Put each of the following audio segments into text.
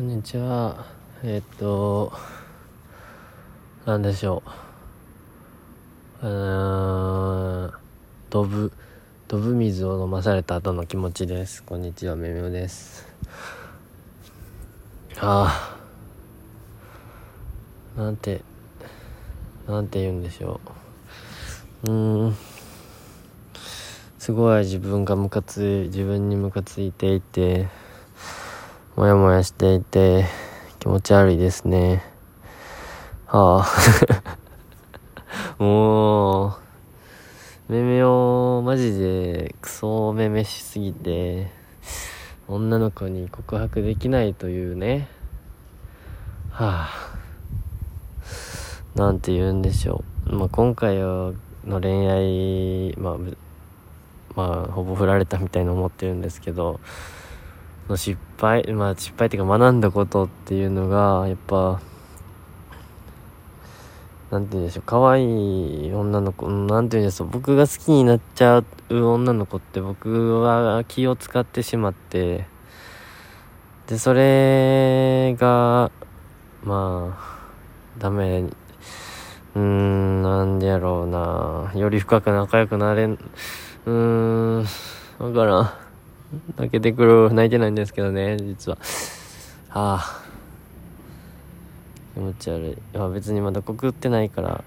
こんにちは。えっと、なんでしょう。うーん、ドブ、ドブ水を飲まされた後の気持ちです。こんにちは、めめおです。ああ、なんて、なんて言うんでしょう。うーん、すごい自分がムカつい、自分にムカついていて、もやもやしていて気持ち悪いですね。はあ。もう、めめをマジでクソめめしすぎて、女の子に告白できないというね。はあ。なんて言うんでしょう。まあ、今回の恋愛、まあ、まあ、ほぼ振られたみたいに思ってるんですけど、の失敗まあ失敗っていうか学んだことっていうのがやっぱなんて言うんでしょう可愛い女の子なんて言うんでしょう僕が好きになっちゃう女の子って僕は気を使ってしまってでそれがまあダメうーんなんでやろうなより深く仲良くなれんうーんわからん。泣けてくる泣いてないんですけどね実は。はあ。気持ち悪い。いや別にまだ告ってないから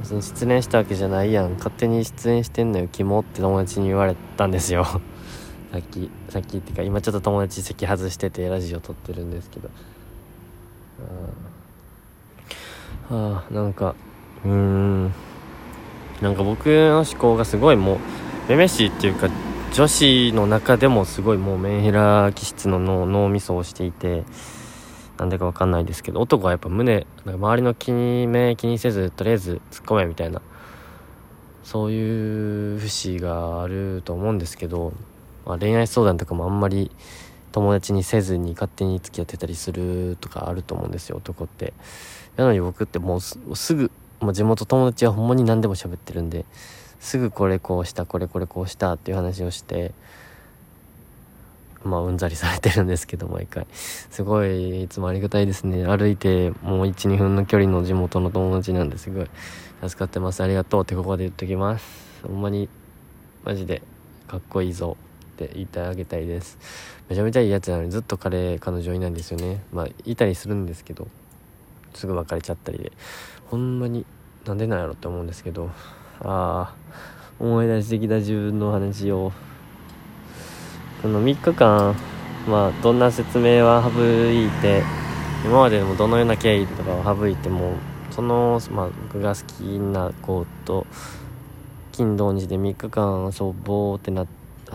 別に失恋したわけじゃないやん。勝手に出演してんのよキモって友達に言われたんですよ。さっきさっきっていうか今ちょっと友達席外しててラジオ撮ってるんですけど。あ。はあなんかうーん。なんか僕の思考がすごいもうめめしいっていうか女子の中でもすごいもうメンヘラ気質の脳脳みそをしていてなんでかわかんないですけど男はやっぱ胸なんか周りの気に目気にせずとりあえず突っ込めみたいなそういう節があると思うんですけど、まあ、恋愛相談とかもあんまり友達にせずに勝手に付き合ってたりするとかあると思うんですよ男って。なのに僕ってもうすぐ、まあ、地元友達はほんまに何でも喋ってるんですぐこれこうしたこれこれこうしたっていう話をしてまあうんざりされてるんですけど毎回。すごいいつもありがたいですね。歩いてもう12分の距離の地元の友達なんですごい。助かってます。ありがとうってここで言っときます。ほんまにマジでかっこいいぞって言ってあげたいです。めちゃめちゃいいやつなのにずっと彼彼女いないんですよね。まあいたりするんですけどすぐ別れちゃったりで。ほんまになんでなんやろって思うんですけど。あ思い出してきた自分の話を。この3日間まあどんな説明は省いて今までもどのような経緯とかを省いてもその、まあ、僕が好きな子と金土日で3日間遊ぼうってな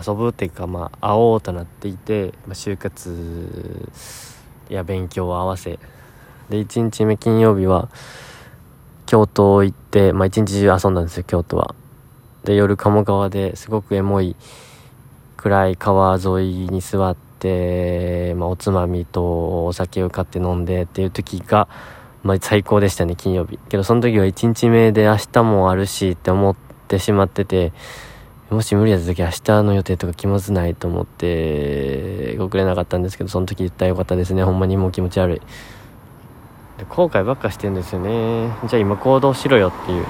遊ぶっていうかまあ会おうとなっていて、まあ、就活や勉強を合わせ。で1日目金曜日は京都行って、まあ、一日中遊んだんですよ京都は。で夜鴨川ですごくエモい暗い川沿いに座って、まあ、おつまみとお酒を買って飲んでっていう時が、まあ、最高でしたね金曜日。けどその時は1日目で明日もあるしって思ってしまっててもし無理だった時明日の予定とか気まずないと思って遅れなかったんですけどその時言ったらよかったですね。ほんまにもう気持ち悪い。後悔ばっかしてんですよね。じゃあ今行動しろよっていう。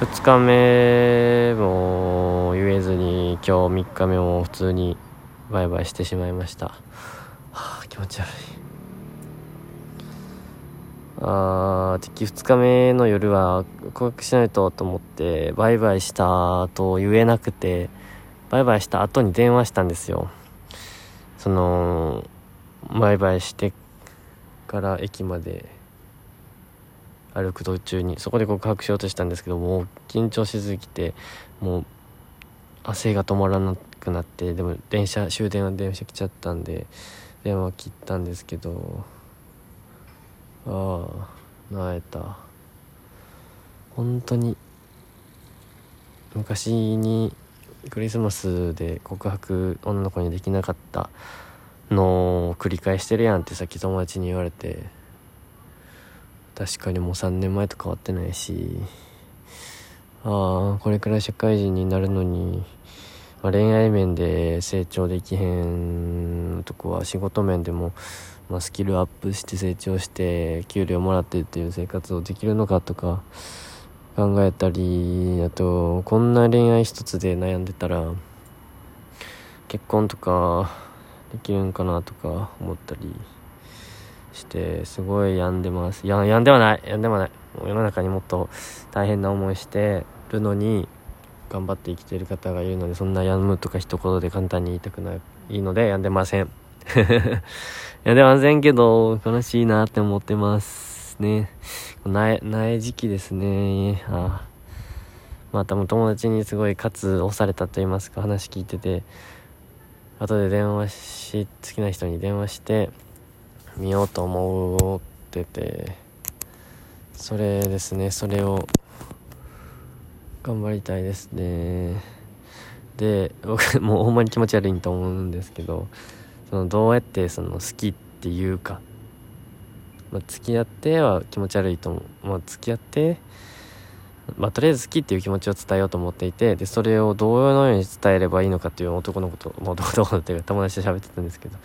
2日目も言えずに今日3日目も普通にバイバイしてしまいました。はあ気持ち悪い。あー敵2日目の夜は告白しないとと思ってバイバイしたと言えなくてバイバイした後に電話したんですよ。そのバイバイしてから駅まで歩く途中にそこで告白しようとしたんですけどもう緊張しすぎてもう汗が止まらなくなってでも電車終電は電車来ちゃったんで電話切ったんですけどああなえた。本当に昔にクリスマスで告白女の子にできなかったの繰り返してるやんってさっき友達に言われて。確かにもう3年前と変わってないし。ああこれくらい社会人になるのにまあ、恋愛面で成長できへんとこは仕事面でも、まあ、スキルアップして成長して給料もらってっていう生活をできるのかとか考えたりあとこんな恋愛一つで悩んでたら結婚とかできるんかなとか思ったりしてすごい病んでます。や病んではない。病んではない。もう世の中にもっと大変な思いしてるのに頑張って生きてる方がいるのでそんな病むとか一言で簡単に言いたくないいいので病んでません。病んでませんけど悲しいなって思ってますね。苗苗時期ですね。あまたも友達にすごい喝押されたと言いますか話聞いてて。後で電話し好きな人に電話してみようと思っててそれですねそれを頑張りたいですね。で 僕もうほんまに気持ち悪いと思うんですけどそのどうやってその好きっていうか、まあ、付き合っては気持ち悪いと思う、まあ、付き合ってまあ、とりあえず好きっていう気持ちを伝えようと思っていてでそれをどのように伝えればいいのかっていう男の子と、まあ、男の子っていうか友達と喋ってたんですけど。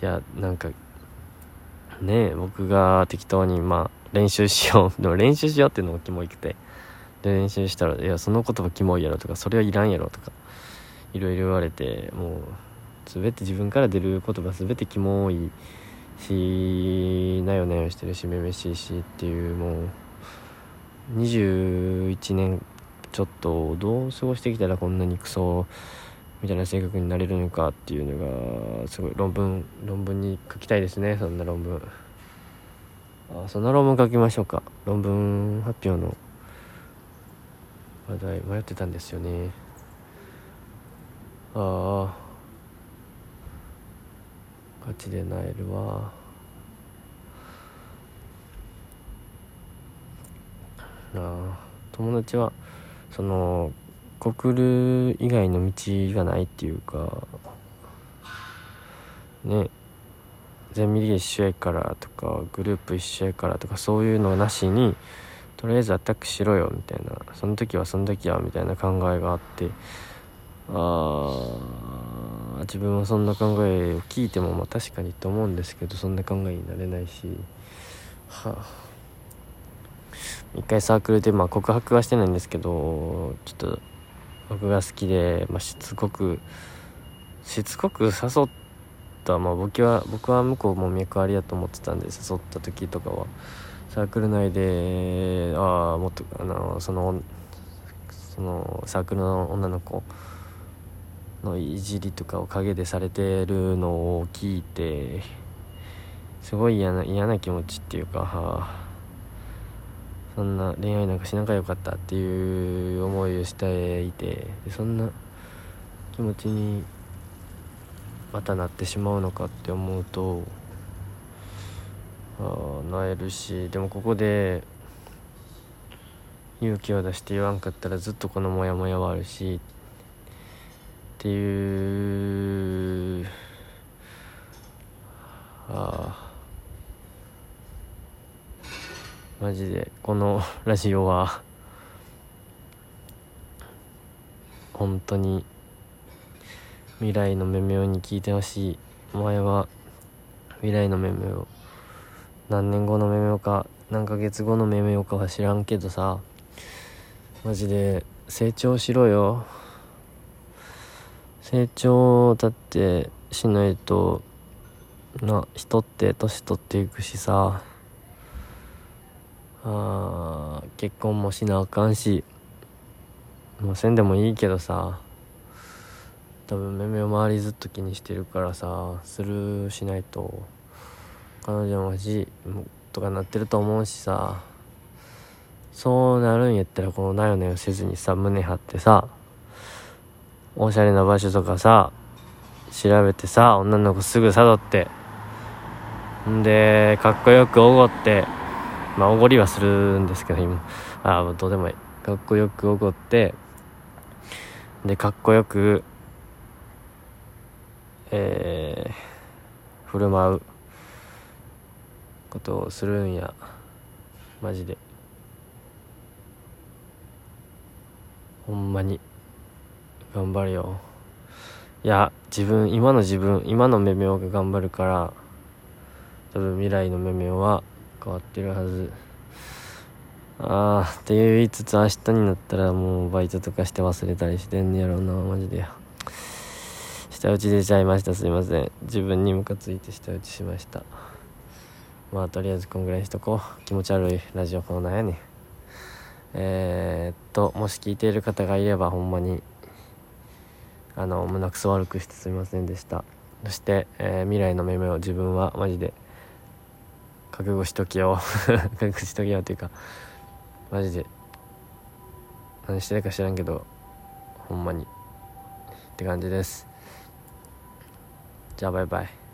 いやなんかね僕が適当にまあ練習しよう。でも練習しようっていうのもキモいくて。で練習したら「いやその言葉キモいやろ」とか「それはいらんやろ」とかいろいろ言われてもう全て自分から出る言葉全てキモいしなよなよしてるしめめしいしっていうもう21年ちょっとどう過ごしてきたらこんなにクソみたいな性格になれるのかっていうのがすごい論文論文に書きたいですね。そんな論文。あそんな論文書きましょうか。論文発表の話題迷ってたんですよね。ああガチでなえるわ。あ友達はその告る以外の道がないっていうかね。ゼミリ一緒やからとかグループ一緒やからとかそういうのなしにとりあえずアタックしろよみたいな。その時はその時はみたいな考えがあって。あ自分はそんな考えを聞いてもまあ確かにと思うんですけどそんな考えになれないし。はあ。一回サークルでまあ告白はしてないんですけどちょっと僕が好きで、まあ、しつこくしつこく誘ったまあ僕は僕は向こうも脈ありやと思ってたんで誘った時とかはサークル内でああもっとあのそのそのサークルの女の子のいじりとかを陰でされてるのを聞いてすごい嫌な嫌な気持ちっていうか、はあ、そんな恋愛なんかしなきゃよかったっていう思いをしていてそんな気持ちにまたなってしまうのかって思うとあなえるしでもここで勇気を出して言わんかったらずっとこのモヤモヤはあるしっていうああマジで。この ラジオは。本当に。未来のメメオに聞いてほしい。お前は。未来のメメオ。何年後のメメオか。何ヶ月後のメメオかは知らんけどさ。マジで。成長しろよ。成長だってしないと。な人って年取っていくしさ。あ結婚もしなあかんしもうせんでもいいけどさ多分めめを周りずっと気にしてるからさスルーしないと彼女もしとかなってると思うしさそうなるんやったらこのなよなよせずにさ胸張ってさおしゃれな場所とかさ調べてさ女の子すぐ誘ってんでかっこよくおごってまあおごりはするんですけど今。ああどうでもいい。かっこよくおごって。でかっこよくえー、振る舞う。ことをするんや。マジで。ほんまに。頑張るよ。いや自分今の自分今のめめおが頑張るから多分未来のめめおは変わってるはず。ああって言いつつ明日になったらもうバイトとかして忘れたりしてんねやろうな。マジで下打ち出ちゃいました。すいません。自分にムカついて下打ちしました。まあとりあえずこんぐらいにしとこう。気持ち悪いラジオコーナーやね。えー、っともし聞いている方がいればほんまにあの胸くそ悪くしてすみませんでした。そして、えー、未来のめめを自分はマジで。覚悟しときよ 覚悟しときよというかマジで。何してるか知らんけどほんまに。って感じです。じゃあバイバイ。